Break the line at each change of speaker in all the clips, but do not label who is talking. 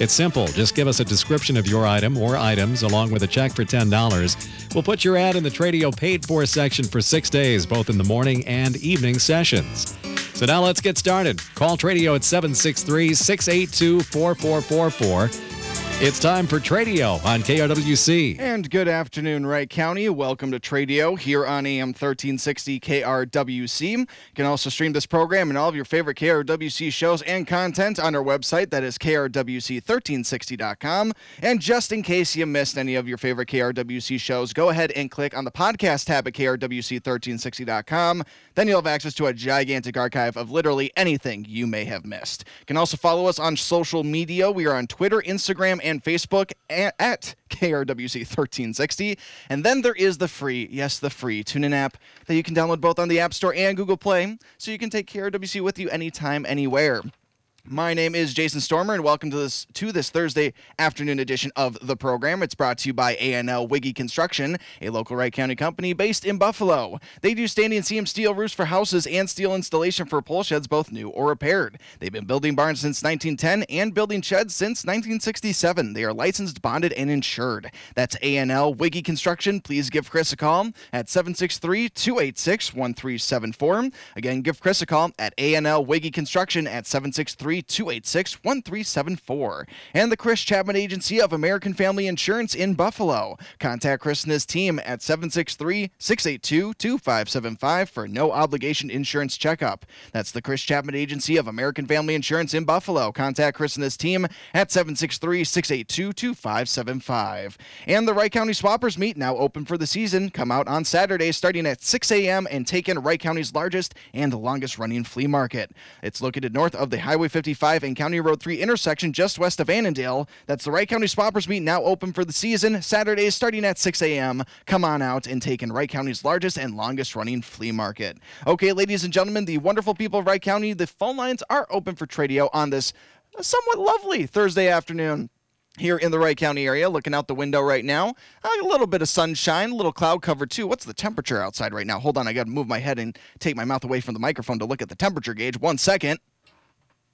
It's simple. Just give us a description of your item or items along with a check for $10. We'll put your ad in the Tradio paid for section for six days, both in the morning and evening sessions. So now let's get started. Call Tradio at 763 682 4444. It's time for Tradio on KRWC.
And good afternoon, Wright County. Welcome to Tradio here on AM 1360 KRWC. You can also stream this program and all of your favorite KRWC shows and content on our website. That is KRWC1360.com. And just in case you missed any of your favorite KRWC shows, go ahead and click on the podcast tab at KRWC1360.com. Then you'll have access to a gigantic archive of literally anything you may have missed. You can also follow us on social media. We are on Twitter, Instagram, and and Facebook at KRWC1360. And then there is the free, yes, the free TuneIn app that you can download both on the App Store and Google Play so you can take KRWC with you anytime, anywhere. My name is Jason Stormer, and welcome to this to this Thursday afternoon edition of the program. It's brought to you by A&L Wiggy Construction, a local Wright County company based in Buffalo. They do standing seam steel roofs for houses and steel installation for pole sheds, both new or repaired. They've been building barns since 1910 and building sheds since 1967. They are licensed, bonded, and insured. That's A&L Wiggy Construction. Please give Chris a call at 763-286-1374. Again, give Chris a call at A&L Wiggy Construction at 763 286 1374. And the Chris Chapman Agency of American Family Insurance in Buffalo. Contact Chris and his team at 763 682 2575 for no obligation insurance checkup. That's the Chris Chapman Agency of American Family Insurance in Buffalo. Contact Chris and his team at 763 682 2575. And the Wright County Swappers meet now open for the season. Come out on Saturday starting at 6 a.m. and take in Wright County's largest and longest running flea market. It's located north of the Highway 50 55 and County Road 3 intersection just west of Annandale. That's the Wright County Swappers Meet now open for the season. Saturdays starting at 6 a.m. Come on out and take in Wright County's largest and longest running flea market. Okay, ladies and gentlemen, the wonderful people of Wright County, the phone lines are open for Tradio on this somewhat lovely Thursday afternoon here in the Wright County area. Looking out the window right now, a little bit of sunshine, a little cloud cover too. What's the temperature outside right now? Hold on, I got to move my head and take my mouth away from the microphone to look at the temperature gauge. One second.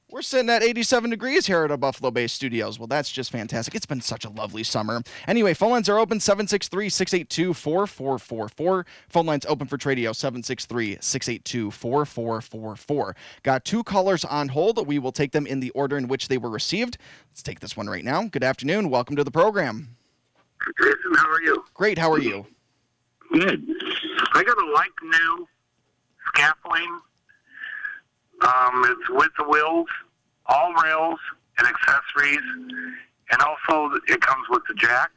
We're sitting at 87 degrees here at our Buffalo Bay studios. Well, that's just fantastic. It's been such a lovely summer. Anyway, phone lines are open 763 682 4444. Phone lines open for Tradio 763 682 4444. Got two callers on hold. We will take them in the order in which they were received. Let's take this one right now. Good afternoon. Welcome to the program.
Jason, how are you?
Great. How are you?
Good. I got a like new scaffolding um, it's with the wheels, all rails and accessories, and also it comes with the jacks.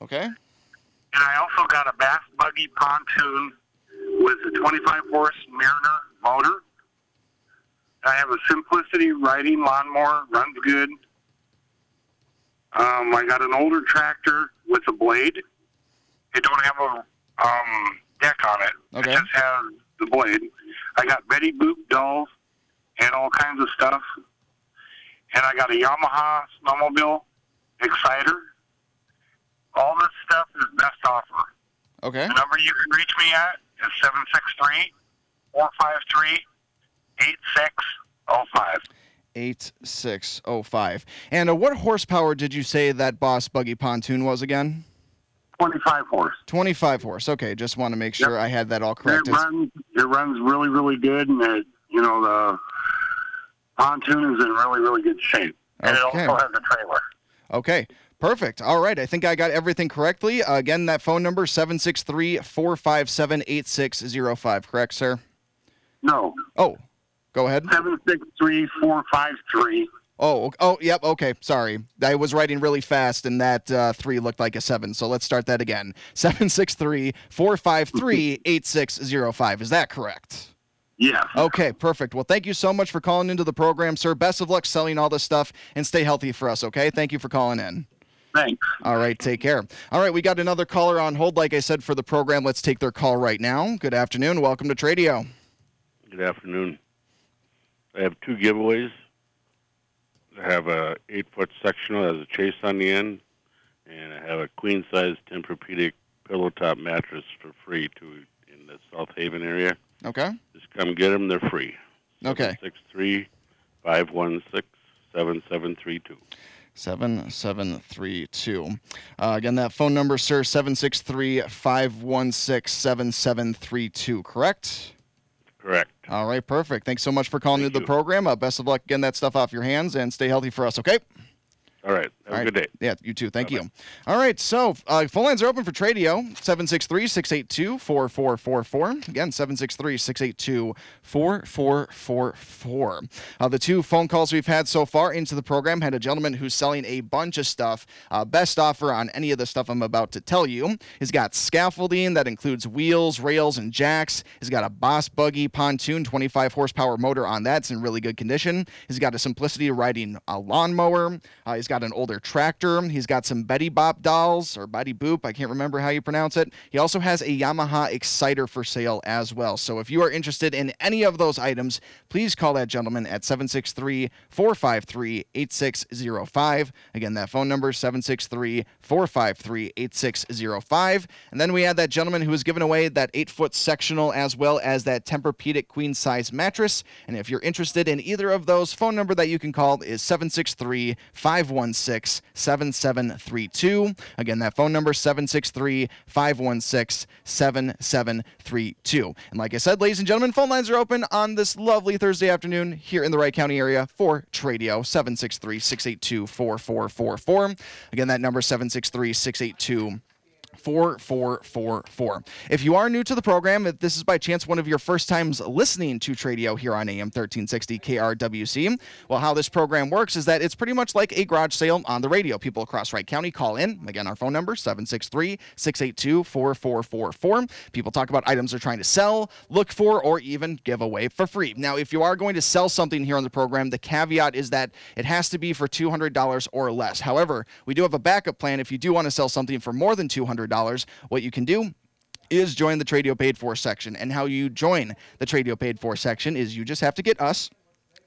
Okay. And
I also got a Bass Buggy pontoon with a 25 horse Mariner motor. I have a Simplicity riding lawnmower, runs good. Um, I got an older tractor with a blade. It don't have a um, deck on it.
Okay.
It just has the blade. I got Betty Boop dolls and all kinds of stuff. And I got a Yamaha snowmobile exciter. All this stuff is best offer.
Okay.
The number you can reach me at is 763 453 8605.
8605. And uh, what horsepower did you say that Boss Buggy pontoon was again?
25 horse.
25 horse. Okay, just want to make sure yep. I had that all correct.
It runs, it runs really, really good, and it, you know the pontoon is in really, really good shape. And okay. it also has a trailer.
Okay. Perfect. All right. I think I got everything correctly. Uh, again, that phone number 763-457-8605, correct, sir?
No.
Oh. Go ahead.
763-453
Oh, oh, yep. Okay, sorry. I was writing really fast, and that uh, three looked like a seven. So let's start that again. Seven six three four five three eight six zero five. Is that correct?
Yeah.
Okay, perfect. Well, thank you so much for calling into the program, sir. Best of luck selling all this stuff and stay healthy for us, okay? Thank you for calling in.
Thanks.
All right, take care. All right, we got another caller on hold, like I said, for the program. Let's take their call right now. Good afternoon. Welcome to Tradio.
Good afternoon. I have two giveaways. I have a eight foot sectional that has a chase on the end, and I have a queen size Tempur-Pedic pillow top mattress for free to in the South Haven area.
Okay.
Just come get them; they're free.
Okay.
Six three five one six seven seven three two.
7732. Uh, again, that phone number, sir, 763 516 7732, correct?
Correct.
All right, perfect. Thanks so much for calling
Thank
into the program. Uh, best of luck getting that stuff off your hands and stay healthy for us, okay?
All right. Have
All
a good day.
Yeah, you too. Thank
Bye-bye.
you. All right, so uh, phone lines are open for Tradio, 763-682-4444. Again, 763-682-4444. Uh, the two phone calls we've had so far into the program had a gentleman who's selling a bunch of stuff. Uh, best offer on any of the stuff I'm about to tell you. He's got scaffolding that includes wheels, rails, and jacks. He's got a Boss Buggy pontoon, 25 horsepower motor on that. It's in really good condition. He's got a Simplicity riding a lawnmower. Uh, he's got an older tractor. He's got some Betty Bop dolls or Betty Boop. I can't remember how you pronounce it. He also has a Yamaha Exciter for sale as well. So if you are interested in any of those items, please call that gentleman at 763 453 8605. Again, that phone number 763 453 8605. And then we had that gentleman who was giving away that eight foot sectional as well as that Tempur-Pedic queen size mattress. And if you're interested in either of those, phone number that you can call is 763 516 7732. Again, that phone number 763 516 7732. And like I said, ladies and gentlemen, phone lines are open on this lovely Thursday afternoon here in the Wright County area for Tradio 763 682 4444. Again, that number 763 682 4444. If you are new to the program, if this is by chance one of your first times listening to Tradio here on AM 1360 KRWC, well, how this program works is that it's pretty much like a garage sale on the radio. People across Wright County call in. Again, our phone number 763 682 4444. People talk about items they're trying to sell, look for, or even give away for free. Now, if you are going to sell something here on the program, the caveat is that it has to be for $200 or less. However, we do have a backup plan if you do want to sell something for more than $200. What you can do is join the Tradio Paid For section. And how you join the Tradio Paid For section is you just have to get us.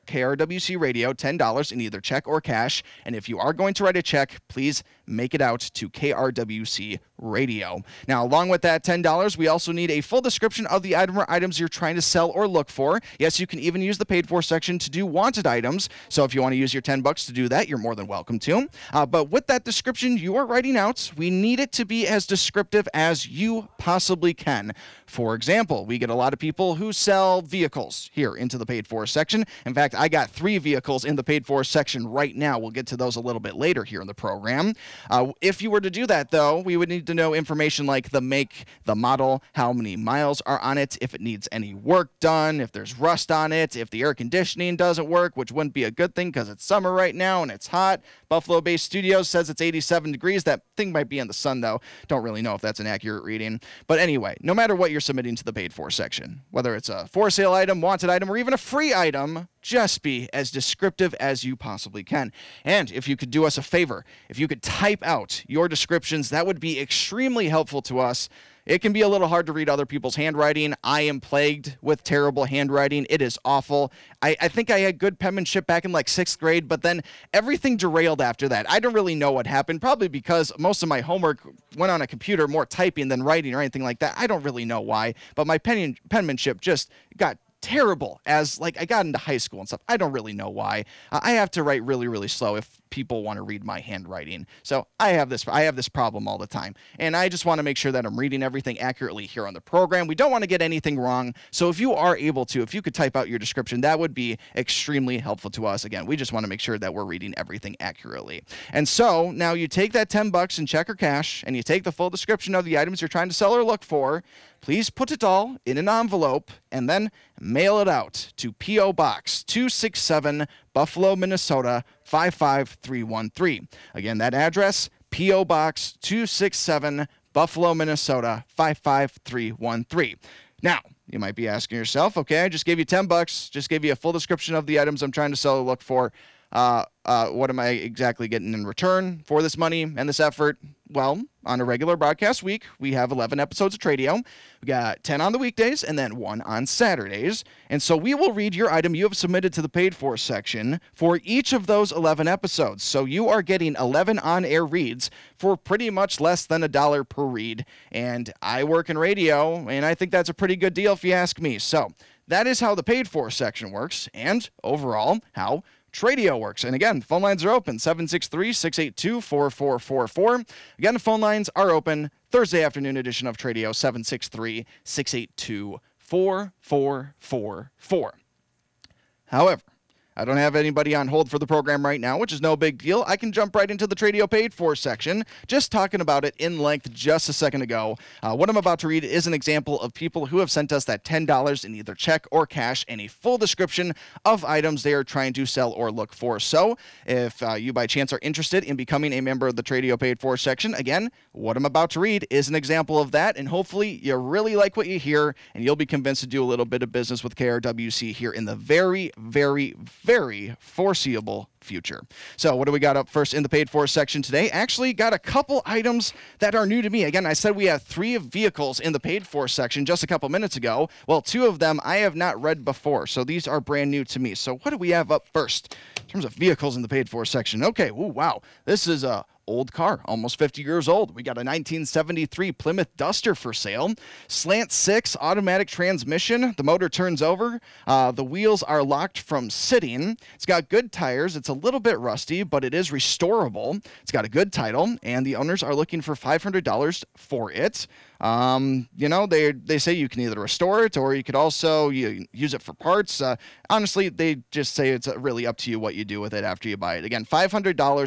KRWC Radio, $10 in either check or cash. And if you are going to write a check, please make it out to KRWC Radio. Now, along with that $10, we also need a full description of the item or items you're trying to sell or look for. Yes, you can even use the paid for section to do wanted items. So if you want to use your 10 bucks to do that, you're more than welcome to. Uh, but with that description you are writing out, we need it to be as descriptive as you possibly can. For example, we get a lot of people who sell vehicles here into the paid for section. In fact, I got three vehicles in the paid for section right now. We'll get to those a little bit later here in the program. Uh, if you were to do that, though, we would need to know information like the make, the model, how many miles are on it, if it needs any work done, if there's rust on it, if the air conditioning doesn't work, which wouldn't be a good thing because it's summer right now and it's hot. Buffalo Bay Studios says it's 87 degrees. That thing might be in the sun, though. Don't really know if that's an accurate reading. But anyway, no matter what you're submitting to the paid for section, whether it's a for sale item, wanted item, or even a free item, just be as descriptive as you possibly can. And if you could do us a favor, if you could type out your descriptions, that would be extremely helpful to us. It can be a little hard to read other people's handwriting. I am plagued with terrible handwriting. It is awful. I, I think I had good penmanship back in like sixth grade, but then everything derailed after that. I don't really know what happened, probably because most of my homework went on a computer, more typing than writing or anything like that. I don't really know why, but my pen, penmanship just got terrible as like I got into high school and stuff. I don't really know why. I have to write really really slow if people want to read my handwriting. So I have this I have this problem all the time. And I just want to make sure that I'm reading everything accurately here on the program. We don't want to get anything wrong. So if you are able to, if you could type out your description, that would be extremely helpful to us. Again, we just want to make sure that we're reading everything accurately. And so now you take that 10 bucks in check or cash and you take the full description of the items you're trying to sell or look for. Please put it all in an envelope and then mail it out to P.O. Box 267, Buffalo, Minnesota 55313. Again, that address P.O. Box 267, Buffalo, Minnesota 55313. Now, you might be asking yourself, okay, I just gave you 10 bucks, just gave you a full description of the items I'm trying to sell or look for. Uh, uh, what am I exactly getting in return for this money and this effort? Well, on a regular broadcast week, we have 11 episodes of Tradio. We got 10 on the weekdays and then one on Saturdays. And so we will read your item you have submitted to the paid for section for each of those 11 episodes. So you are getting 11 on air reads for pretty much less than a dollar per read. And I work in radio, and I think that's a pretty good deal if you ask me. So that is how the paid for section works, and overall, how Tradio works. And again, phone lines are open 763 682 4444. Again, the phone lines are open Thursday afternoon edition of Tradio 763 682 4444. However, I don't have anybody on hold for the program right now, which is no big deal. I can jump right into the Tradio paid for section, just talking about it in length just a second ago. Uh, what I'm about to read is an example of people who have sent us that $10 in either check or cash and a full description of items they are trying to sell or look for. So, if uh, you by chance are interested in becoming a member of the Tradio paid for section, again, what I'm about to read is an example of that, and hopefully you really like what you hear and you'll be convinced to do a little bit of business with KRWC here in the very, very, very foreseeable future. So, what do we got up first in the paid for section today? Actually, got a couple items that are new to me. Again, I said we have three vehicles in the paid for section just a couple minutes ago. Well, two of them I have not read before, so these are brand new to me. So, what do we have up first in terms of vehicles in the paid for section? Okay, ooh, wow, this is a old car, almost 50 years old. We got a 1973 Plymouth Duster for sale. Slant six automatic transmission. The motor turns over. Uh, the wheels are locked from sitting. It's got good tires. It's a little bit rusty, but it is restorable. It's got a good title, and the owners are looking for $500 for it. Um, you know, they they say you can either restore it or you could also you, use it for parts. Uh, honestly, they just say it's really up to you what you do with it after you buy it. Again, $500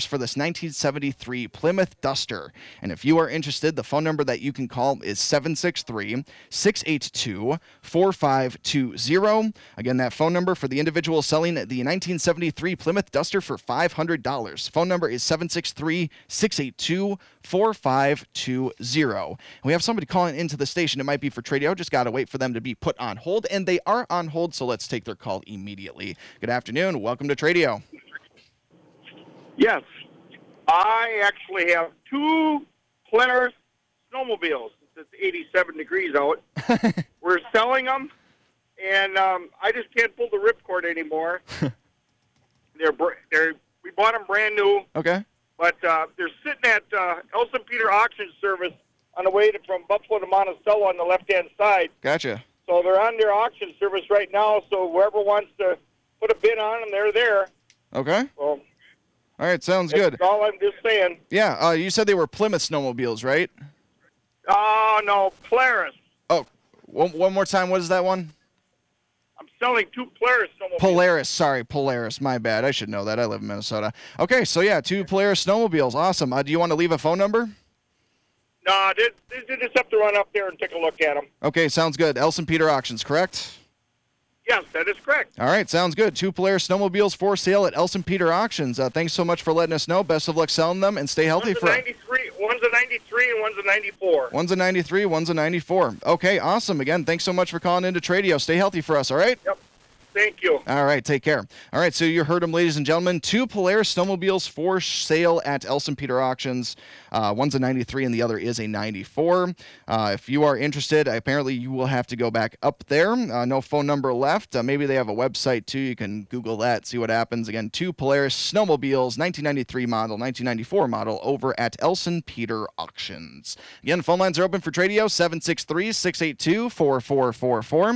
for this 1973 Plymouth Duster. And if you are interested, the phone number that you can call is 763 682 4520. Again, that phone number for the individual selling the 1973 Plymouth Duster for $500. Phone number is 763 682 4520. We have somebody calling into the station. It might be for Tradio. Just got to wait for them to be put on hold. And they are on hold, so let's take their call immediately. Good afternoon. Welcome to Tradio.
Yes. I actually have two Polaris snowmobiles. It's 87 degrees out. We're selling them, and um, I just can't pull the ripcord anymore. they're br- they're we bought them brand new,
Okay.
but uh, they're sitting at uh, Elson Peter Auction Service on the way to, from Buffalo to Monticello on the left hand side.
Gotcha.
So they're on their auction service right now. So whoever wants to put a bid on them, they're there.
Okay.
Well,
All right. Sounds good.
That's all I'm just saying.
Yeah. Uh, you said they were Plymouth snowmobiles, right?
Oh no, Polaris.
Oh, one, one more time. What is that one?
I'm selling two Polaris snowmobiles.
Polaris. Sorry, Polaris. My bad. I should know that. I live in Minnesota. Okay. So yeah, two Polaris snowmobiles. Awesome. Uh, do you want to leave a phone number?
They, they they just have to run up there and take a look at them.
Okay. Sounds good. Elson Peter Auctions, correct?
Yes, that is correct.
All right, sounds good. Two Polaris snowmobiles for sale at Elson Peter Auctions. Uh, thanks so much for letting us know. Best of luck selling them and stay healthy
One's
for
a 93, one's a 93, and one's a 94.
One's a 93, one's a 94. Okay, awesome. Again, thanks so much for calling into Tradio. Stay healthy for us, all right?
Yep. Thank you.
All right, take care. All right, so you heard them, ladies and gentlemen. Two Polaris snowmobiles for sale at Elson Peter Auctions. Uh, one's a 93 and the other is a 94. Uh, if you are interested, apparently you will have to go back up there. Uh, no phone number left. Uh, maybe they have a website too. You can Google that, see what happens. Again, two Polaris snowmobiles, 1993 model, 1994 model, over at Elson Peter Auctions. Again, phone lines are open for Tradio 763 682 4444.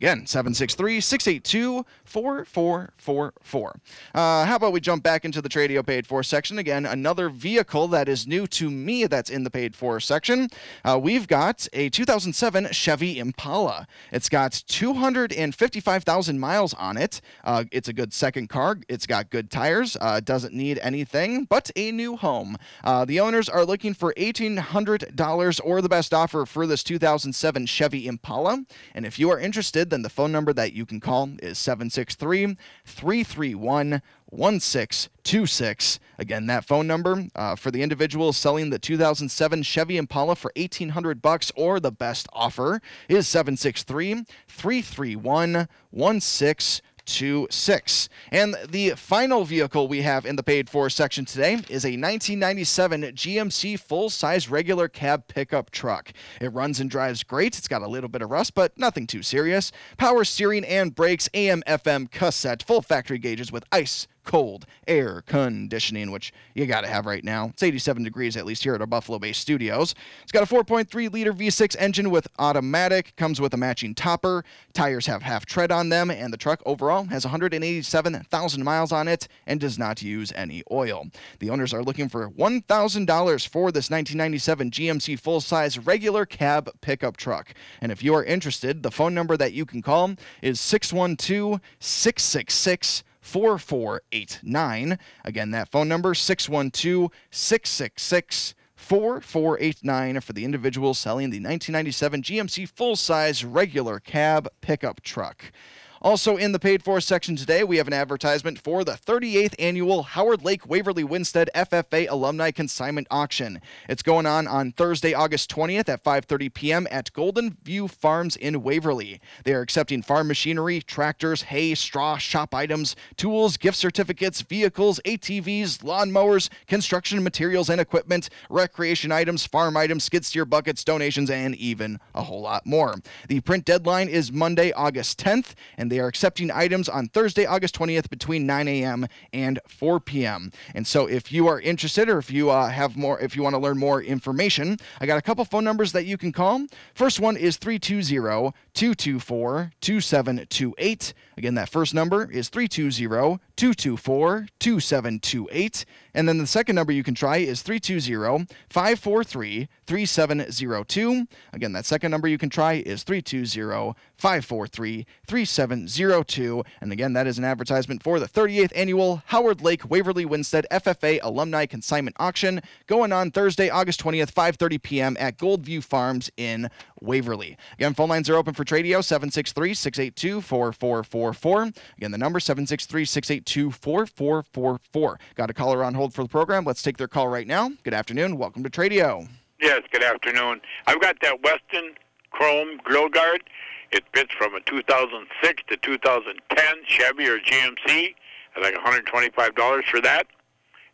Again, 763 682 4444. Uh, how about we jump back into the Tradio paid for section? Again, another vehicle that is new to me that's in the paid for section. Uh, we've got a 2007 Chevy Impala. It's got 255,000 miles on it. Uh, it's a good second car. It's got good tires. Uh, doesn't need anything but a new home. Uh, the owners are looking for $1,800 or the best offer for this 2007 Chevy Impala. And if you are interested, then the phone number that you can call is 763 331 1626. Again, that phone number uh, for the individual selling the 2007 Chevy Impala for 1800 bucks or the best offer is 763 331 1626. And the final vehicle we have in the paid for section today is a 1997 GMC full size regular cab pickup truck. It runs and drives great. It's got a little bit of rust, but nothing too serious. Power steering and brakes, AM, FM, cassette, full factory gauges with ice cold air conditioning, which you got to have right now. It's 87 degrees at least here at our Buffalo Bay studios. It's got a 4.3 liter V6 engine with automatic, comes with a matching topper. Tires have half tread on them, and the truck overall has 187,000 miles on it and does not use any oil. The owners are looking for $1,000 for this 1997 GMC full size regular cab pickup truck. And if you are interested, the phone number that you can call is 612 666 4489. Again, that phone number 612 666 4489 for the individual selling the 1997 GMC full size regular cab pickup truck. Also, in the paid for section today, we have an advertisement for the 38th annual Howard Lake Waverly Winsted FFA Alumni Consignment Auction. It's going on on Thursday, August 20th at 5:30 p.m. at Golden View Farms in Waverly. They are accepting farm machinery, tractors, hay, straw, shop items, tools, gift certificates, vehicles, ATVs, lawnmowers, construction materials and equipment, recreation items, farm items, skid steer buckets, donations, and even a whole lot more. The print deadline is Monday, August 10th, and they are accepting items on Thursday, August 20th between 9 a.m. and 4 p.m. And so if you are interested or if you uh, have more, if you want to learn more information, I got a couple phone numbers that you can call. First one is 320 224 2728. Again, that first number is 320 224 2728. And then the second number you can try is 320 543 3702. Again, that second number you can try is 320 543 3702. And again, that is an advertisement for the 38th annual Howard Lake Waverly Winsted FFA Alumni Consignment Auction going on Thursday, August 20th, 5:30 p.m. at Goldview Farms in Waverly. Again, phone lines are open for Tradio 763 682 4444. Again, the number 763 682 4444. Got a caller on hold for the program. Let's take their call right now. Good afternoon. Welcome to Tradio.
Yes, good afternoon. I've got that Westin Chrome Grill Guard. It fits from a 2006 to 2010 Chevy or GMC. I like $125 for that.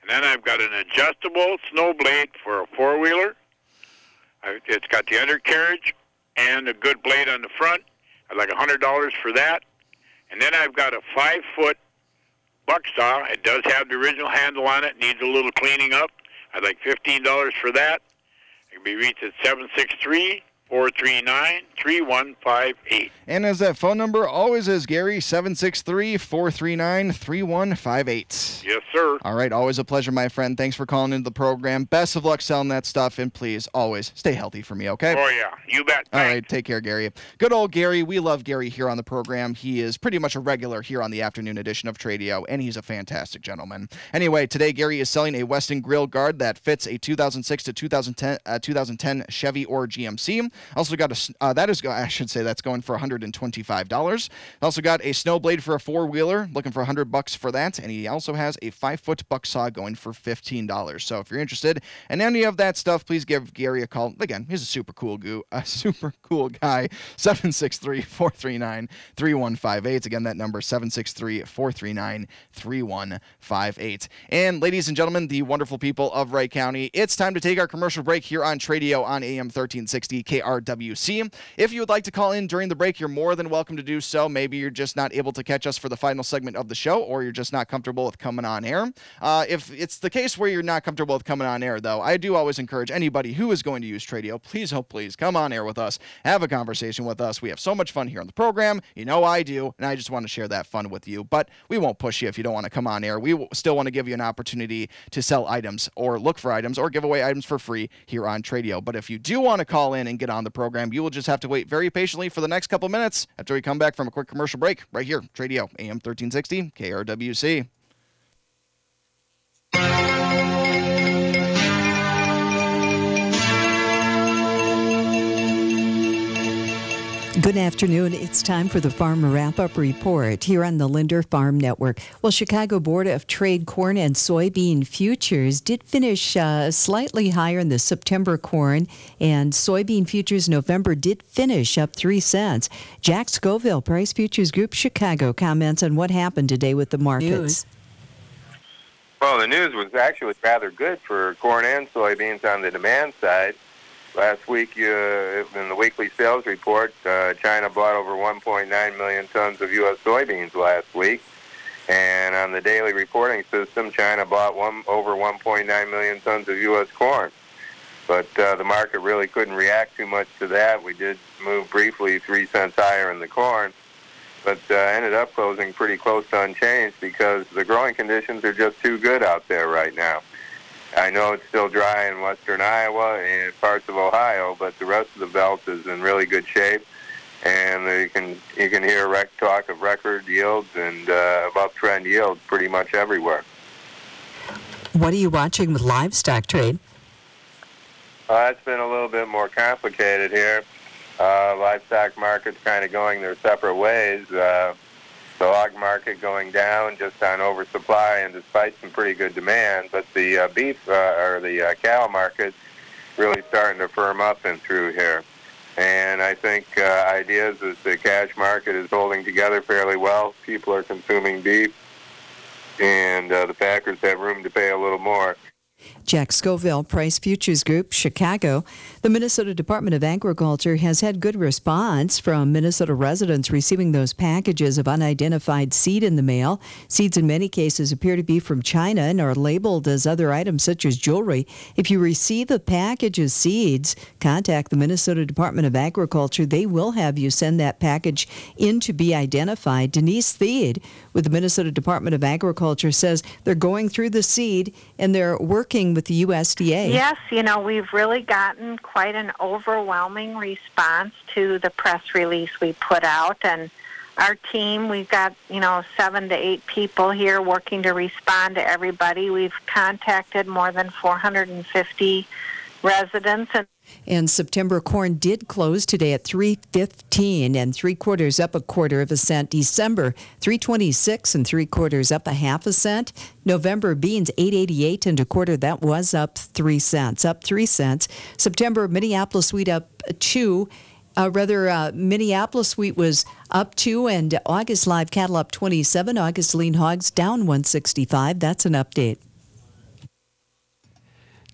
And then I've got an adjustable snow blade for a four wheeler. It's got the undercarriage and a good blade on the front. I'd like $100 for that. And then I've got a five foot buck saw. It does have the original handle on it, needs a little cleaning up. I'd like $15 for that. It can be reached at 763 439 3158.
And as that phone number always is, Gary, 763 439 3158.
Yes, sir.
All right, always a pleasure, my friend. Thanks for calling into the program. Best of luck selling that stuff, and please, always stay healthy for me, okay?
Oh, yeah. You bet.
All right, take care, Gary. Good old Gary. We love Gary here on the program. He is pretty much a regular here on the afternoon edition of Tradio, and he's a fantastic gentleman. Anyway, today Gary is selling a Westin Grill Guard that fits a 2006 to 2010, uh, 2010 Chevy or GMC. Also got a uh, that is I should say that's going for 125 dollars. Also got a snow blade for a four wheeler, looking for 100 bucks for that, and he also has a five foot buck saw going for 15 dollars. So if you're interested in any of that stuff, please give Gary a call. Again, he's a super cool goo, a super cool guy. 763-439-3158. Again, that number 763-439-3158. And ladies and gentlemen, the wonderful people of Wright County, it's time to take our commercial break here on Tradio on AM 1360 KRWC. If you would like to call in during the break, you're more than welcome to do so. Maybe you're just not able to catch us for the final segment of the show, or you're just not comfortable with coming on air. Uh, if it's the case where you're not comfortable with coming on air, though, I do always encourage anybody who is going to use Tradio, please, oh please, come on air with us, have a conversation with us. We have so much fun here on the program. You know I do, and I just want to share that fun with you. But we won't push you if you don't want to come on air. We still want to give you an opportunity to sell items or look for items or give away items for free here on Tradio. But if you do want to call in and get on the program, you will just have to wait very patiently for the next couple minutes after we come back from a quick commercial break right here, Tradio, AM 1360, KRWC.
Good afternoon. It's time for the Farm Wrap Up Report here on the Linder Farm Network. Well, Chicago Board of Trade corn and soybean futures did finish uh, slightly higher in the September corn, and soybean futures November did finish up three cents. Jack Scoville, Price Futures Group Chicago, comments on what happened today with the markets. News.
Well, the news was actually rather good for corn and soybeans on the demand side. Last week, uh, in the weekly sales report, uh, China bought over 1.9 million tons of U.S. soybeans last week. And on the daily reporting system, China bought one, over 1.9 million tons of U.S. corn. But uh, the market really couldn't react too much to that. We did move briefly three cents higher in the corn, but uh, ended up closing pretty close to unchanged because the growing conditions are just too good out there right now. I know it's still dry in western Iowa and parts of Ohio, but the rest of the belt is in really good shape. And you can you can hear rec- talk of record yields and uh, above trend yields pretty much everywhere.
What are you watching with livestock trade?
Uh, that's been a little bit more complicated here. Uh, livestock market's kind of going their separate ways. Uh, the hog market going down just on oversupply and despite some pretty good demand, but the uh, beef uh, or the uh, cow market really starting to firm up and through here. And I think uh, ideas is the cash market is holding together fairly well. People are consuming beef, and uh, the packers have room to pay a little more.
Jack Scoville, Price Futures Group, Chicago. The Minnesota Department of Agriculture has had good response from Minnesota residents receiving those packages of unidentified seed in the mail. Seeds in many cases appear to be from China and are labeled as other items such as jewelry. If you receive a package of seeds, contact the Minnesota Department of Agriculture. They will have you send that package in to be identified. Denise Theed with the Minnesota Department of Agriculture says they're going through the seed and they're working with the USDA.
Yes, you know, we've really gotten quite an overwhelming response to the press release we put out and our team, we've got, you know, seven to eight people here working to respond to everybody. We've contacted more than 450 residents and
and September corn did close today at 315 and three quarters up a quarter of a cent. December 326 and three quarters up a half a cent. November beans 888 and a quarter. That was up three cents, up three cents. September Minneapolis wheat up two. Uh, rather, uh, Minneapolis wheat was up two, and August live cattle up 27. August lean hogs down 165. That's an update.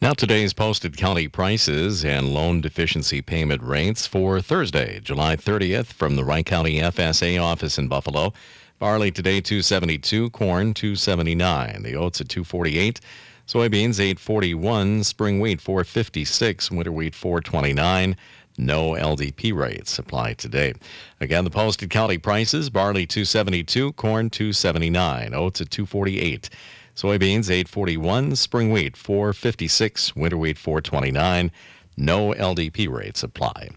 Now, today's posted county prices and loan deficiency payment rates for Thursday, July 30th, from the Wright County FSA office in Buffalo. Barley today 272, corn 279, the oats at 248, soybeans 841, spring wheat 456, winter wheat 429. No LDP rates apply today. Again, the posted county prices: barley 272, corn 279, oats at 248. Soybeans 841, spring wheat 456, winter wheat 429. No LDP rates apply.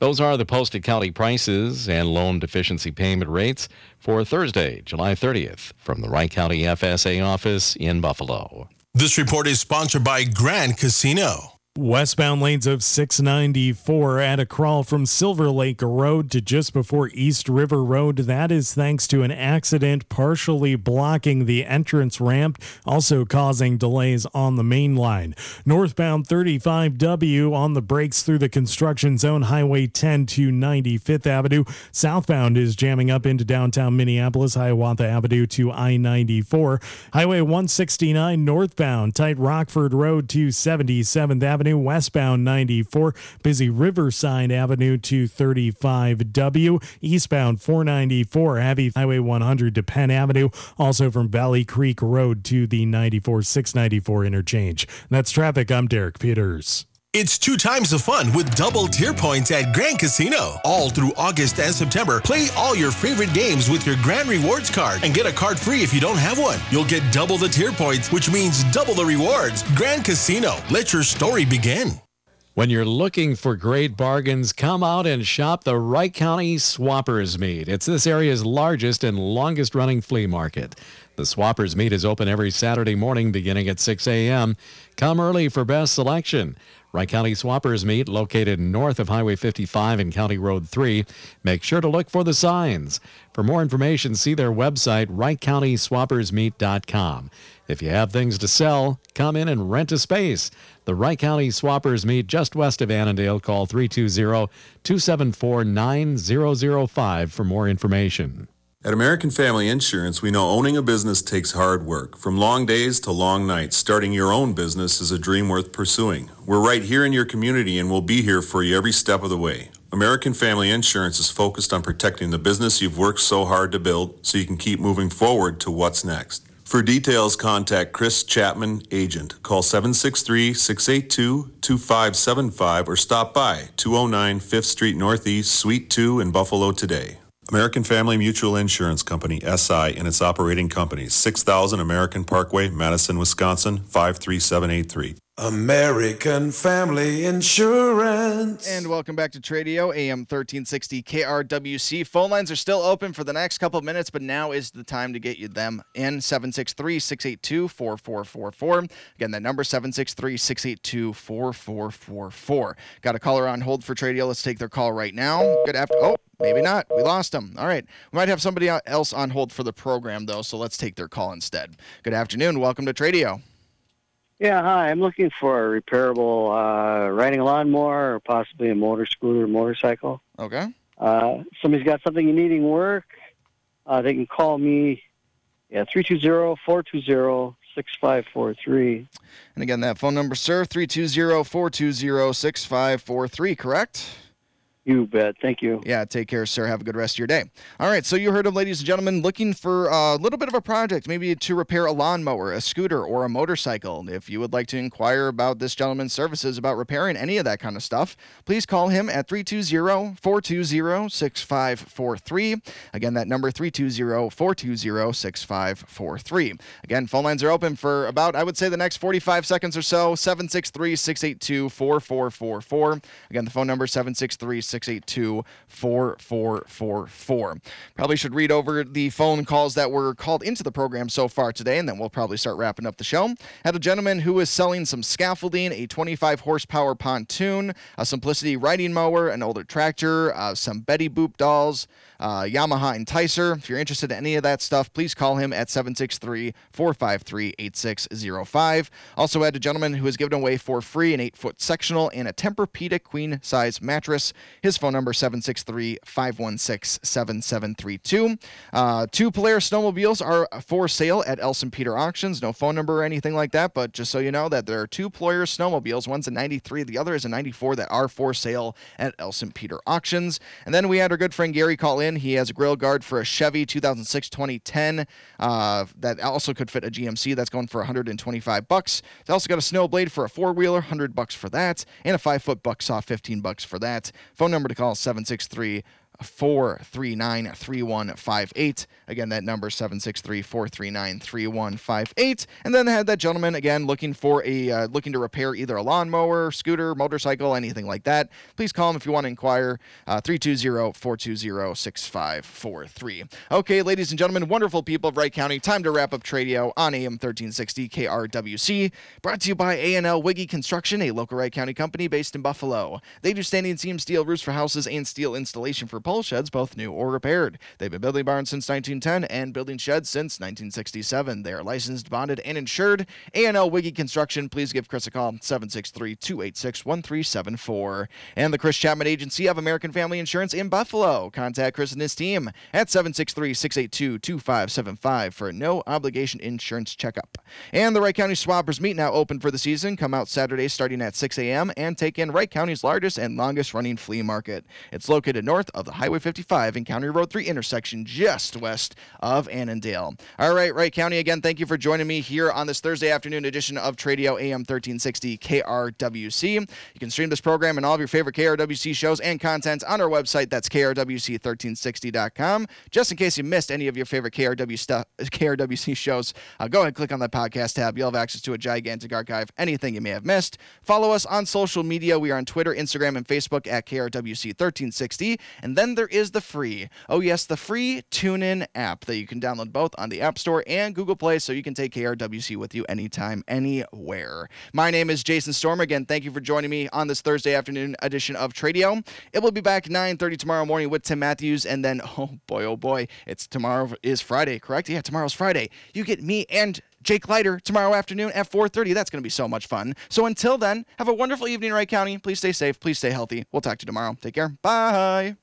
Those are the posted county prices and loan deficiency payment rates for Thursday, July 30th, from the Wright County FSA office in Buffalo.
This report is sponsored by Grand Casino.
Westbound lanes of 694 at a crawl from Silver Lake Road to just before East River Road. That is thanks to an accident partially blocking the entrance ramp, also causing delays on the main line. Northbound 35W on the brakes through the construction zone, Highway 10 to 95th Avenue. Southbound is jamming up into downtown Minneapolis, Hiawatha Avenue to I 94. Highway 169 northbound, tight Rockford Road to 77th Avenue. Avenue, westbound 94, busy Riverside Avenue to 35W, eastbound 494, heavy Highway 100 to Penn Avenue, also from Valley Creek Road to the 94 694 interchange. That's traffic. I'm Derek Peters.
It's two times the fun with double tier points at Grand Casino. All through August and September, play all your favorite games with your Grand Rewards card and get a card free if you don't have one. You'll get double the tier points, which means double the rewards. Grand Casino, let your story begin.
When you're looking for great bargains, come out and shop the Wright County Swappers Meet. It's this area's largest and longest running flea market. The Swappers Meet is open every Saturday morning beginning at 6 a.m. Come early for best selection. Wright County Swappers Meet, located north of Highway 55 and County Road 3. Make sure to look for the signs. For more information, see their website, WrightCountySwappersMeet.com. If you have things to sell, come in and rent a space. The Wright County Swappers meet just west of Annandale. Call 320 274 9005 for more information.
At American Family Insurance, we know owning a business takes hard work. From long days to long nights, starting your own business is a dream worth pursuing. We're right here in your community and we'll be here for you every step of the way. American Family Insurance is focused on protecting the business you've worked so hard to build so you can keep moving forward to what's next. For details, contact Chris Chapman, agent. Call 763-682-2575 or stop by 209 5th Street Northeast, Suite 2 in Buffalo today. American Family Mutual Insurance Company, SI, and its operating companies, 6000 American Parkway, Madison, Wisconsin, 53783.
American Family Insurance.
And welcome back to Tradio, AM 1360 KRWC. Phone lines are still open for the next couple of minutes, but now is the time to get you them in 763 682 4444. Again, that number 763 682 4444. Got a caller on hold for Tradio. Let's take their call right now. Good afternoon. Oh, maybe not. We lost them. All right. We might have somebody else on hold for the program, though, so let's take their call instead. Good afternoon. Welcome to Tradio.
Yeah, hi. I'm looking for a repairable uh, riding lawnmower or possibly a motor scooter, or motorcycle.
Okay.
Uh, somebody's got something needing work. Uh, they can call me at 320-420-6543.
And again, that phone number, sir, 320-420-6543, correct?
You bet. Thank you.
Yeah, take care, sir. Have a good rest of your day. All right, so you heard of, ladies and gentlemen, looking for a little bit of a project, maybe to repair a lawnmower, a scooter, or a motorcycle. If you would like to inquire about this gentleman's services about repairing any of that kind of stuff, please call him at 320-420-6543. Again, that number 320-420-6543. Again, phone lines are open for about, I would say, the next 45 seconds or so. 763-682-4444. Again, the phone number 763 682 4444. Probably should read over the phone calls that were called into the program so far today, and then we'll probably start wrapping up the show. Had a gentleman who was selling some scaffolding, a 25 horsepower pontoon, a Simplicity riding mower, an older tractor, uh, some Betty Boop dolls, uh, Yamaha Enticer. If you're interested in any of that stuff, please call him at 763 453 8605. Also, had a gentleman who was given away for free an 8 foot sectional and a Tempur-Pedic queen size mattress. His phone number 763 516 7732. Uh, two Polaris snowmobiles are for sale at Elson Peter Auctions. No phone number or anything like that, but just so you know that there are two Polaris snowmobiles. One's a 93, the other is a 94 that are for sale at Elson Peter Auctions. And then we had our good friend Gary call in. He has a grill guard for a Chevy 2006 2010 uh, that also could fit a GMC. That's going for 125 bucks. It's also got a snow blade for a four wheeler, 100 bucks for that, and a five foot buck saw, 15 bucks for that. Phone number to call 763 439 3158. Again, that number 763 439 3158. And then they had that gentleman again looking for a uh, looking to repair either a lawnmower, scooter, motorcycle, anything like that. Please call him if you want to inquire. Uh, 320 420 6543. Okay, ladies and gentlemen, wonderful people of Wright County, time to wrap up Tradio on AM 1360 KRWC. Brought to you by A&L Wiggy Construction, a local Wright County company based in Buffalo. They do standing seam steel roofs for houses and steel installation for pole sheds, both new or repaired. They've been building barns since 1910 and building sheds since 1967. They are licensed, bonded, and insured. A&L Wiggy Construction, please give Chris a call, 763-286-1374. And the Chris Chapman Agency of American Family Insurance in Buffalo. Contact Chris and his team at 763-682-2575 for a no obligation insurance checkup. And the Wright County Swappers meet now open for the season. Come out Saturday starting at 6 a.m. and take in Wright County's largest and longest running flea market. It's located north of the Highway 55 and County Road 3 intersection just west of Annandale. All right, Wright County, again, thank you for joining me here on this Thursday afternoon edition of Tradio AM 1360 KRWC. You can stream this program and all of your favorite KRWC shows and content on our website. That's krwc1360.com. Just in case you missed any of your favorite KRW KRWC shows, uh, go ahead and click on the podcast tab. You'll have access to a gigantic archive, anything you may have missed. Follow us on social media. We are on Twitter, Instagram, and Facebook at KRWC1360. And then then there is the free, oh yes, the free TuneIn app that you can download both on the App Store and Google Play so you can take KRWC with you anytime, anywhere. My name is Jason Storm. Again, thank you for joining me on this Thursday afternoon edition of Tradio. It will be back 9.30 tomorrow morning with Tim Matthews, and then, oh boy, oh boy, it's tomorrow is Friday, correct? Yeah, tomorrow's Friday. You get me and Jake Leiter tomorrow afternoon at 4:30. That's going to be so much fun. So until then, have a wonderful evening, Wright County. Please stay safe. Please stay healthy. We'll talk to you tomorrow. Take care. Bye.